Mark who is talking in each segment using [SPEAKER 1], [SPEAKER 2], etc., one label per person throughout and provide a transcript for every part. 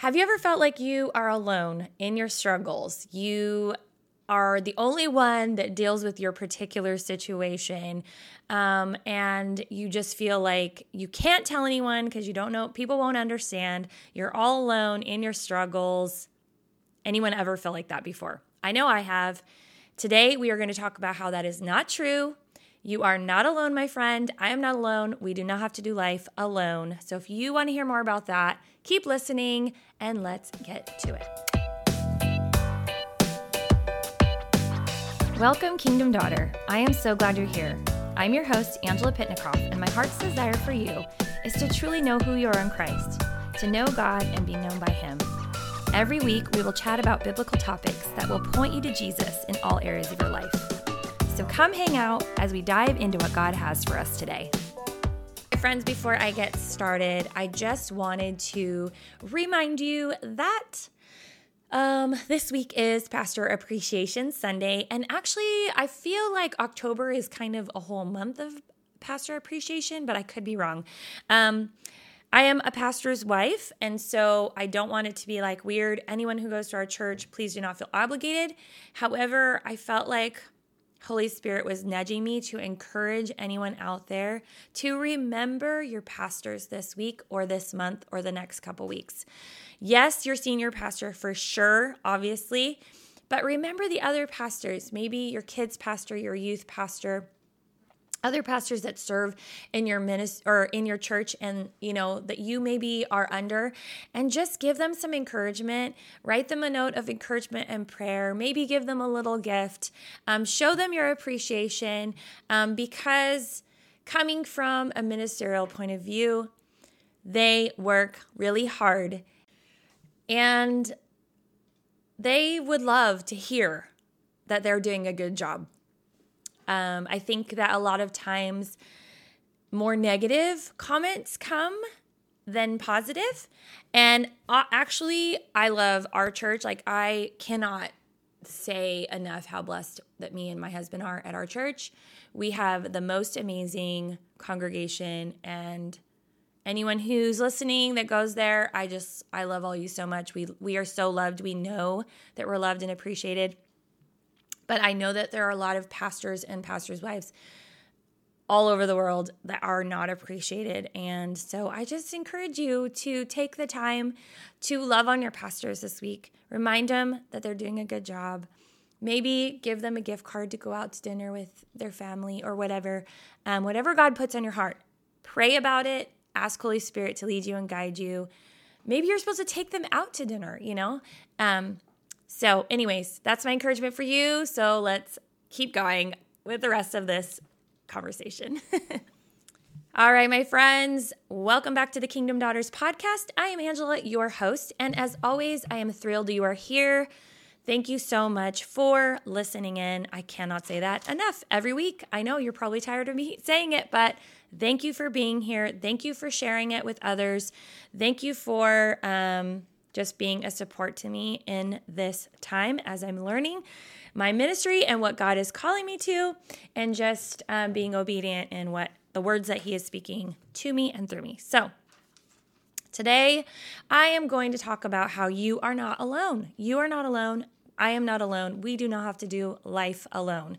[SPEAKER 1] Have you ever felt like you are alone in your struggles? You are the only one that deals with your particular situation. Um, and you just feel like you can't tell anyone because you don't know, people won't understand. You're all alone in your struggles. Anyone ever feel like that before? I know I have. Today, we are going to talk about how that is not true. You are not alone, my friend. I am not alone. We do not have to do life alone. So, if you want to hear more about that, keep listening and let's get to it. Welcome, Kingdom Daughter. I am so glad you're here. I'm your host, Angela Pitnikoff, and my heart's desire for you is to truly know who you are in Christ, to know God and be known by Him. Every week, we will chat about biblical topics that will point you to Jesus in all areas of your life. So come hang out as we dive into what God has for us today. Friends, before I get started, I just wanted to remind you that um, this week is Pastor Appreciation Sunday, and actually, I feel like October is kind of a whole month of pastor appreciation, but I could be wrong. Um, I am a pastor's wife, and so I don't want it to be like weird. Anyone who goes to our church, please do not feel obligated. However, I felt like Holy Spirit was nudging me to encourage anyone out there to remember your pastors this week or this month or the next couple weeks. Yes, your senior pastor for sure, obviously, but remember the other pastors, maybe your kids' pastor, your youth pastor other pastors that serve in your ministry or in your church and you know that you maybe are under and just give them some encouragement. Write them a note of encouragement and prayer. Maybe give them a little gift. Um, show them your appreciation um, because coming from a ministerial point of view they work really hard and they would love to hear that they're doing a good job um, I think that a lot of times more negative comments come than positive. And uh, actually, I love our church. Like, I cannot say enough how blessed that me and my husband are at our church. We have the most amazing congregation and anyone who's listening that goes there, I just I love all you so much. We we are so loved. We know that we're loved and appreciated. But I know that there are a lot of pastors and pastors' wives all over the world that are not appreciated. And so I just encourage you to take the time to love on your pastors this week. Remind them that they're doing a good job. Maybe give them a gift card to go out to dinner with their family or whatever. Um, whatever God puts on your heart, pray about it. Ask Holy Spirit to lead you and guide you. Maybe you're supposed to take them out to dinner, you know? Um, so, anyways, that's my encouragement for you. So, let's keep going with the rest of this conversation. All right, my friends, welcome back to the Kingdom Daughters podcast. I am Angela, your host, and as always, I am thrilled you are here. Thank you so much for listening in. I cannot say that enough every week. I know you're probably tired of me saying it, but thank you for being here. Thank you for sharing it with others. Thank you for um, just being a support to me in this time as I'm learning my ministry and what God is calling me to, and just um, being obedient in what the words that He is speaking to me and through me. So, today I am going to talk about how you are not alone. You are not alone. I am not alone. We do not have to do life alone.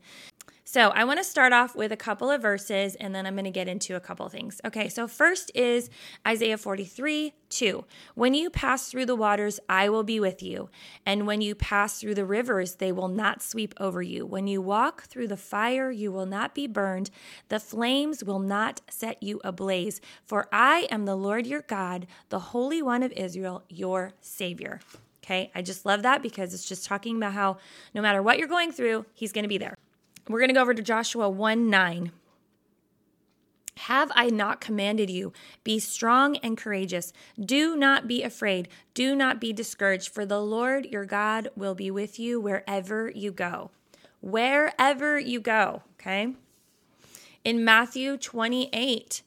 [SPEAKER 1] So, I want to start off with a couple of verses and then I'm going to get into a couple of things. Okay, so first is Isaiah 43 2. When you pass through the waters, I will be with you. And when you pass through the rivers, they will not sweep over you. When you walk through the fire, you will not be burned. The flames will not set you ablaze. For I am the Lord your God, the Holy One of Israel, your Savior. Okay, I just love that because it's just talking about how no matter what you're going through, He's going to be there. We're going to go over to Joshua 1 9. Have I not commanded you? Be strong and courageous. Do not be afraid. Do not be discouraged, for the Lord your God will be with you wherever you go. Wherever you go, okay? In Matthew 28,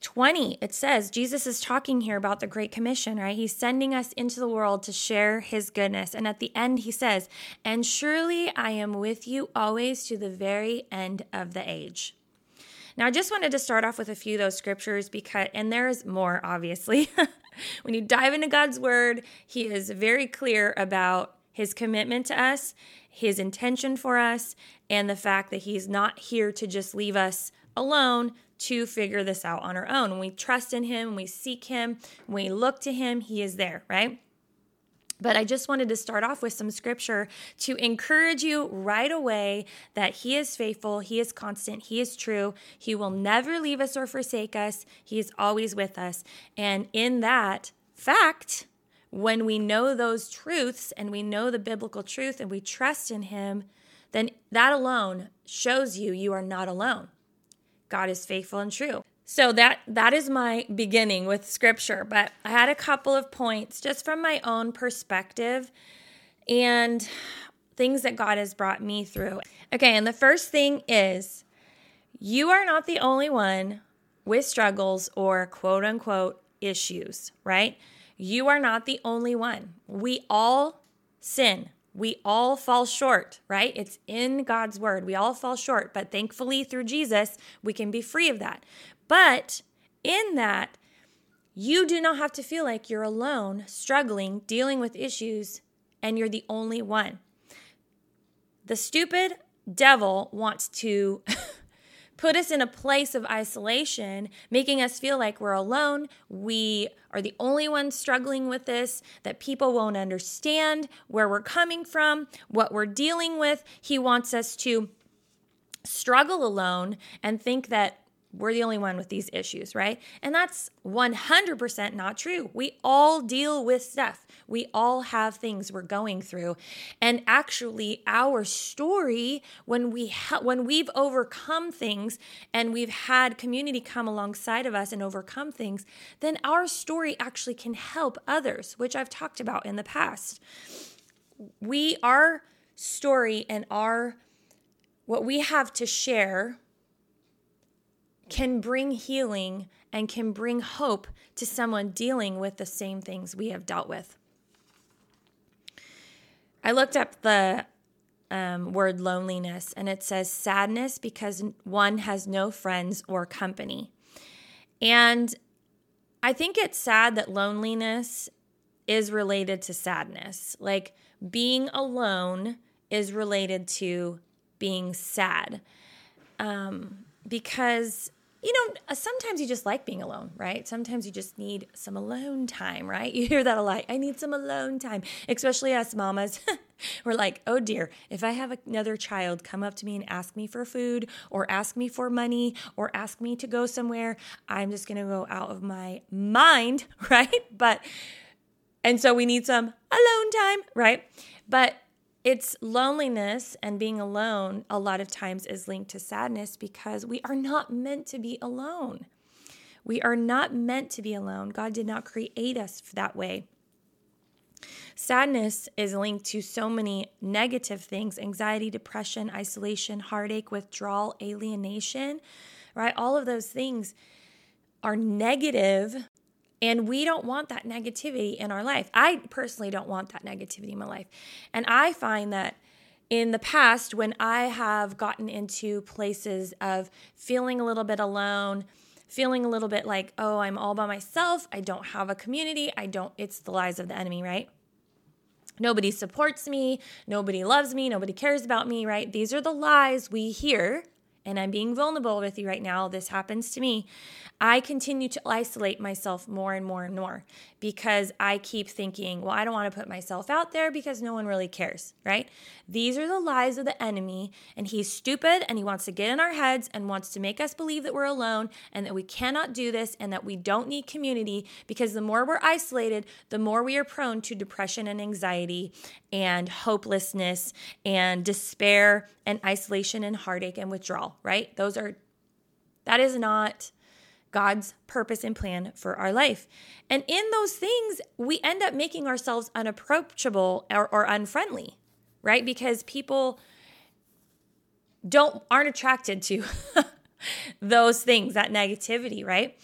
[SPEAKER 1] 20, it says Jesus is talking here about the Great Commission, right? He's sending us into the world to share his goodness. And at the end, he says, And surely I am with you always to the very end of the age. Now, I just wanted to start off with a few of those scriptures because, and there's more, obviously. when you dive into God's word, He is very clear about His commitment to us, His intention for us, and the fact that He's not here to just leave us alone to figure this out on our own. We trust in Him, we seek Him, we look to Him, He is there, right? But I just wanted to start off with some scripture to encourage you right away that He is faithful, He is constant, He is true. He will never leave us or forsake us, He is always with us. And in that fact, when we know those truths and we know the biblical truth and we trust in Him, then that alone shows you you are not alone. God is faithful and true. So that that is my beginning with scripture, but I had a couple of points just from my own perspective and things that God has brought me through. Okay, and the first thing is you are not the only one with struggles or quote unquote issues, right? You are not the only one. We all sin. We all fall short, right? It's in God's word. We all fall short, but thankfully through Jesus, we can be free of that. But in that, you do not have to feel like you're alone, struggling, dealing with issues, and you're the only one. The stupid devil wants to put us in a place of isolation, making us feel like we're alone. We are the only ones struggling with this, that people won't understand where we're coming from, what we're dealing with. He wants us to struggle alone and think that we're the only one with these issues, right? And that's 100% not true. We all deal with stuff. We all have things we're going through. And actually our story when we ha- when we've overcome things and we've had community come alongside of us and overcome things, then our story actually can help others, which I've talked about in the past. We our story and our what we have to share can bring healing and can bring hope to someone dealing with the same things we have dealt with. I looked up the um, word loneliness and it says sadness because one has no friends or company. And I think it's sad that loneliness is related to sadness. Like being alone is related to being sad. Um, because you know, uh, sometimes you just like being alone, right? Sometimes you just need some alone time, right? You hear that a lot. I need some alone time, especially us mamas. We're like, oh dear, if I have another child come up to me and ask me for food or ask me for money or ask me to go somewhere, I'm just going to go out of my mind, right? But, and so we need some alone time, right? But it's loneliness and being alone a lot of times is linked to sadness because we are not meant to be alone. We are not meant to be alone. God did not create us that way. Sadness is linked to so many negative things anxiety, depression, isolation, heartache, withdrawal, alienation, right? All of those things are negative and we don't want that negativity in our life. I personally don't want that negativity in my life. And I find that in the past, when I have gotten into places of feeling a little bit alone, feeling a little bit like, oh, I'm all by myself, I don't have a community, I don't, it's the lies of the enemy, right? Nobody supports me, nobody loves me, nobody cares about me, right? These are the lies we hear and I'm being vulnerable with you right now, this happens to me, I continue to isolate myself more and more and more because I keep thinking, well, I don't want to put myself out there because no one really cares, right? These are the lies of the enemy, and he's stupid and he wants to get in our heads and wants to make us believe that we're alone and that we cannot do this and that we don't need community because the more we're isolated, the more we are prone to depression and anxiety and hopelessness and despair and isolation and heartache and withdrawal, right? Those are, that is not God's purpose and plan for our life. And in those things, we end up making ourselves unapproachable or, or unfriendly, right? Because people don't aren't attracted to those things, that negativity, right?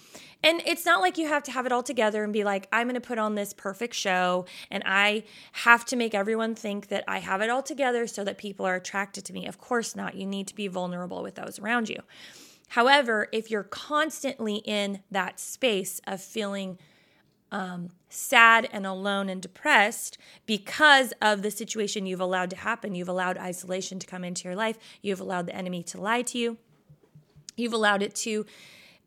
[SPEAKER 1] And it's not like you have to have it all together and be like, I'm going to put on this perfect show and I have to make everyone think that I have it all together so that people are attracted to me. Of course not. You need to be vulnerable with those around you. However, if you're constantly in that space of feeling um, sad and alone and depressed because of the situation you've allowed to happen. You've allowed isolation to come into your life. You've allowed the enemy to lie to you. You've allowed it to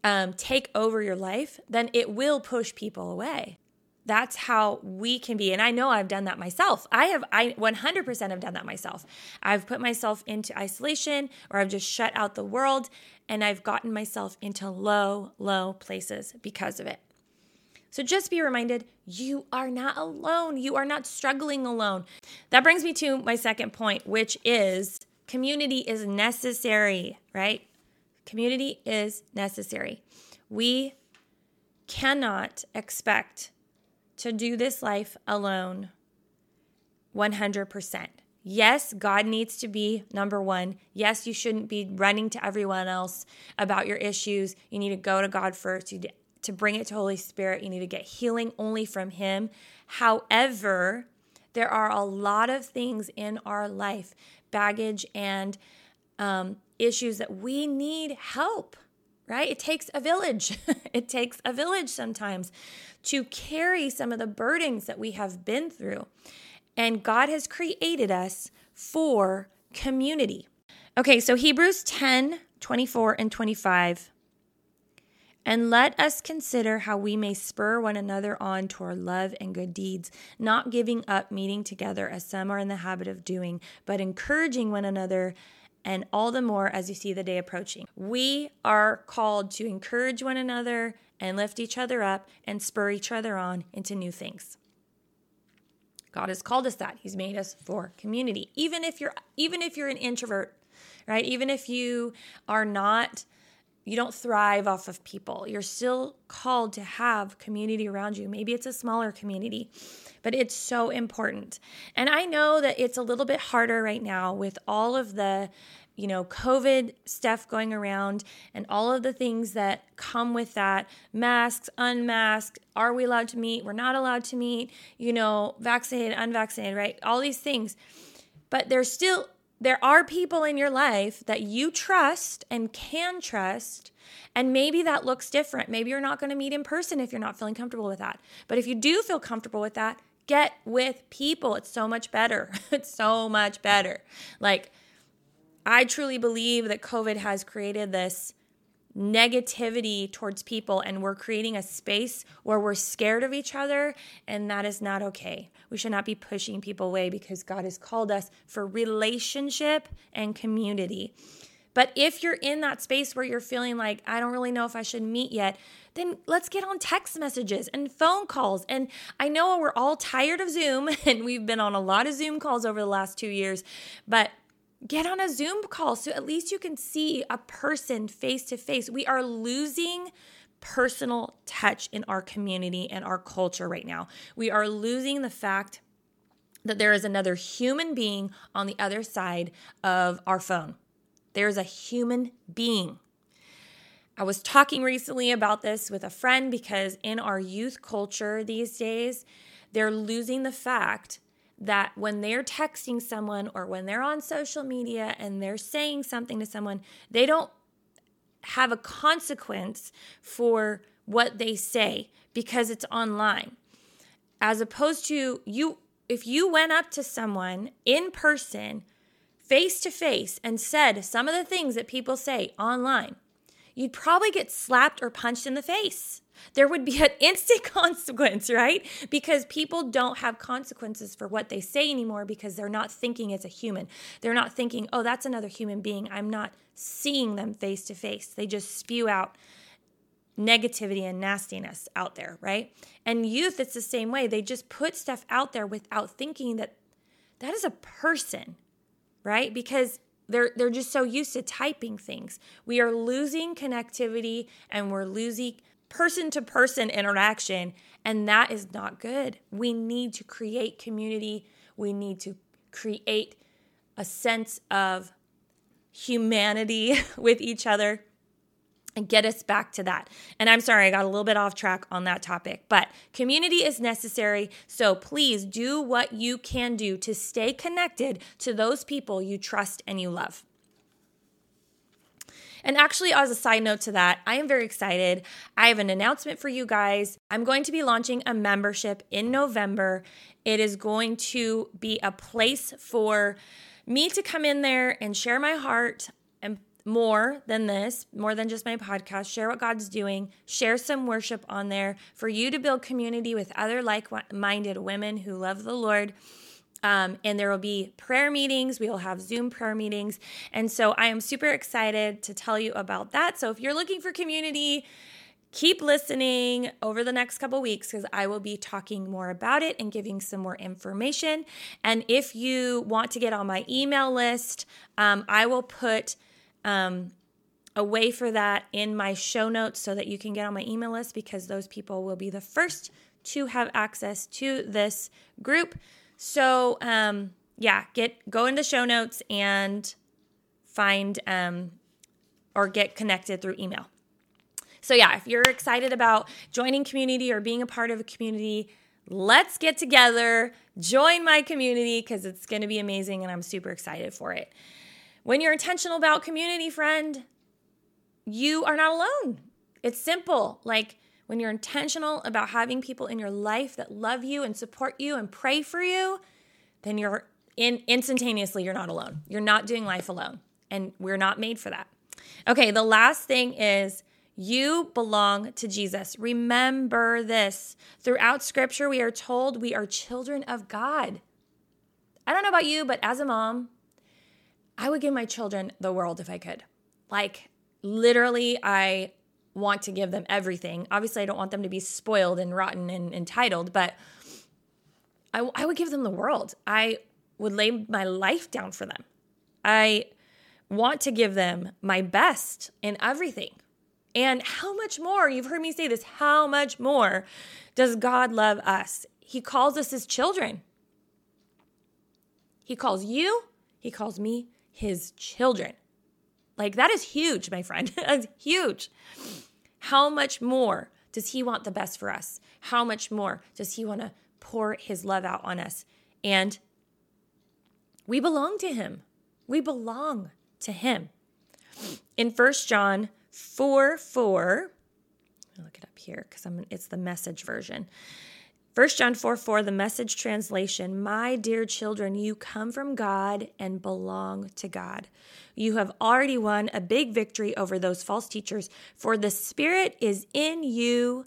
[SPEAKER 1] um, take over your life, then it will push people away. That's how we can be. And I know I've done that myself. I have, I 100% have done that myself. I've put myself into isolation or I've just shut out the world and I've gotten myself into low, low places because of it. So just be reminded you are not alone. You are not struggling alone. That brings me to my second point, which is community is necessary, right? Community is necessary. We cannot expect to do this life alone 100%. Yes, God needs to be number one. Yes, you shouldn't be running to everyone else about your issues. You need to go to God first. You to bring it to Holy Spirit. You need to get healing only from Him. However, there are a lot of things in our life, baggage and um, issues that we need help right? It takes a village. it takes a village sometimes to carry some of the burdens that we have been through. And God has created us for community. Okay, so Hebrews 10 24 and 25. And let us consider how we may spur one another on toward love and good deeds, not giving up meeting together as some are in the habit of doing, but encouraging one another and all the more as you see the day approaching. We are called to encourage one another and lift each other up and spur each other on into new things. God has called us that. He's made us for community. Even if you're even if you're an introvert, right? Even if you are not you don't thrive off of people. You're still called to have community around you. Maybe it's a smaller community, but it's so important. And I know that it's a little bit harder right now with all of the you know, COVID stuff going around and all of the things that come with that masks, unmasked, are we allowed to meet? We're not allowed to meet, you know, vaccinated, unvaccinated, right? All these things. But there's still, there are people in your life that you trust and can trust. And maybe that looks different. Maybe you're not going to meet in person if you're not feeling comfortable with that. But if you do feel comfortable with that, get with people. It's so much better. it's so much better. Like, I truly believe that COVID has created this negativity towards people and we're creating a space where we're scared of each other and that is not okay. We should not be pushing people away because God has called us for relationship and community. But if you're in that space where you're feeling like I don't really know if I should meet yet, then let's get on text messages and phone calls. And I know we're all tired of Zoom and we've been on a lot of Zoom calls over the last 2 years, but get on a Zoom call so at least you can see a person face to face. We are losing personal touch in our community and our culture right now. We are losing the fact that there is another human being on the other side of our phone. There's a human being. I was talking recently about this with a friend because in our youth culture these days, they're losing the fact that when they're texting someone or when they're on social media and they're saying something to someone, they don't have a consequence for what they say because it's online. As opposed to you, if you went up to someone in person, face to face, and said some of the things that people say online, you'd probably get slapped or punched in the face there would be an instant consequence, right? Because people don't have consequences for what they say anymore because they're not thinking as a human. They're not thinking, oh, that's another human being. I'm not seeing them face to face. They just spew out negativity and nastiness out there, right? And youth, it's the same way. They just put stuff out there without thinking that that is a person, right? Because they're they're just so used to typing things. We are losing connectivity and we're losing person to person interaction, and that is not good. We need to create community, we need to create a sense of humanity with each other and get us back to that. And I'm sorry, I got a little bit off track on that topic, but community is necessary. So please do what you can do to stay connected to those people you trust and you love. And actually, as a side note to that, I am very excited. I have an announcement for you guys. I'm going to be launching a membership in November. It is going to be a place for me to come in there and share my heart and more than this, more than just my podcast, share what God's doing, share some worship on there for you to build community with other like minded women who love the Lord. Um, and there will be prayer meetings. We will have Zoom prayer meetings. And so I am super excited to tell you about that. So if you're looking for community, keep listening over the next couple weeks because I will be talking more about it and giving some more information. And if you want to get on my email list, um, I will put um, a way for that in my show notes so that you can get on my email list because those people will be the first to have access to this group. So, um, yeah, get go into show notes and find um, or get connected through email. So, yeah, if you're excited about joining community or being a part of a community, let's get together, join my community because it's going to be amazing and I'm super excited for it. When you're intentional about community, friend, you are not alone. It's simple. Like when you're intentional about having people in your life that love you and support you and pray for you, then you're in instantaneously you're not alone. You're not doing life alone. And we're not made for that. Okay, the last thing is you belong to Jesus. Remember this. Throughout scripture, we are told we are children of God. I don't know about you, but as a mom, I would give my children the world if I could. Like, literally, I want to give them everything. Obviously, I don't want them to be spoiled and rotten and entitled, but I, I would give them the world. I would lay my life down for them. I want to give them my best in everything. And how much more, you've heard me say this, how much more does God love us? He calls us his children. He calls you, he calls me his children. Like that is huge, my friend. That's huge. How much more does he want the best for us? How much more does he want to pour his love out on us? And we belong to him. We belong to him. In First John 4 4. I'll look it up here because it's the message version. 1 John 4 4, the message translation My dear children, you come from God and belong to God. You have already won a big victory over those false teachers, for the Spirit is in you.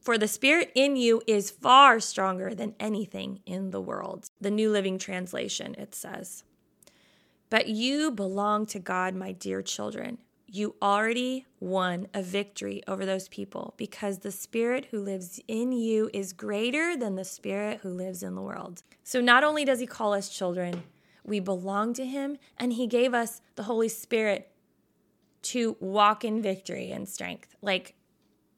[SPEAKER 1] For the Spirit in you is far stronger than anything in the world. The New Living Translation, it says. But you belong to God, my dear children you already won a victory over those people because the spirit who lives in you is greater than the spirit who lives in the world. So not only does he call us children, we belong to him, and he gave us the Holy Spirit to walk in victory and strength. Like,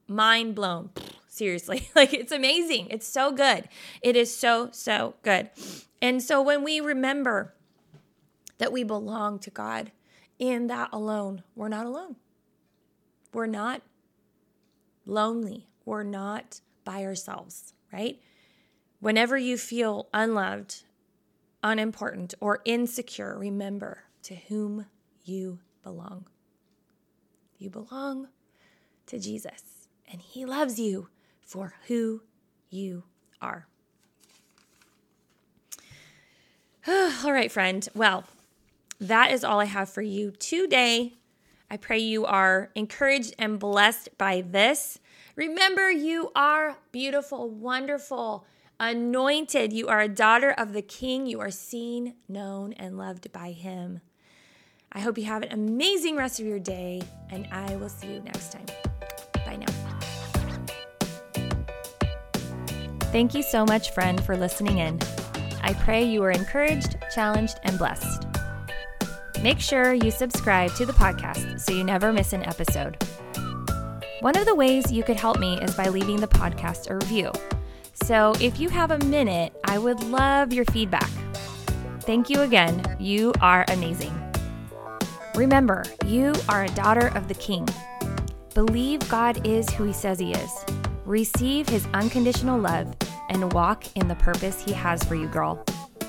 [SPEAKER 1] mind blown. Seriously. Like, it's amazing. It's so good. It is so, so good. And so when we remember that we belong to God, in that alone, we're not alone. We're not lonely. We're not by ourselves, right? Whenever you feel unloved, unimportant, or insecure, remember to whom you belong. You belong to Jesus, and He loves you for who you are. all right, friend. Well, that is all I have for you today. I pray you are encouraged and blessed by this. Remember, you are beautiful, wonderful, anointed. You are a daughter of the King. You are seen, known, and loved by Him. I hope you have an amazing rest of your day, and I will see you next time. Bye now. Thank you so much, friend, for listening in. I pray you are encouraged, challenged, and blessed. Make sure you subscribe to the podcast so you never miss an episode. One of the ways you could help me is by leaving the podcast a review. So if you have a minute, I would love your feedback. Thank you again. You are amazing. Remember, you are a daughter of the King. Believe God is who He says He is. Receive His unconditional love and walk in the purpose He has for you, girl.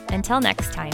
[SPEAKER 1] Until next time.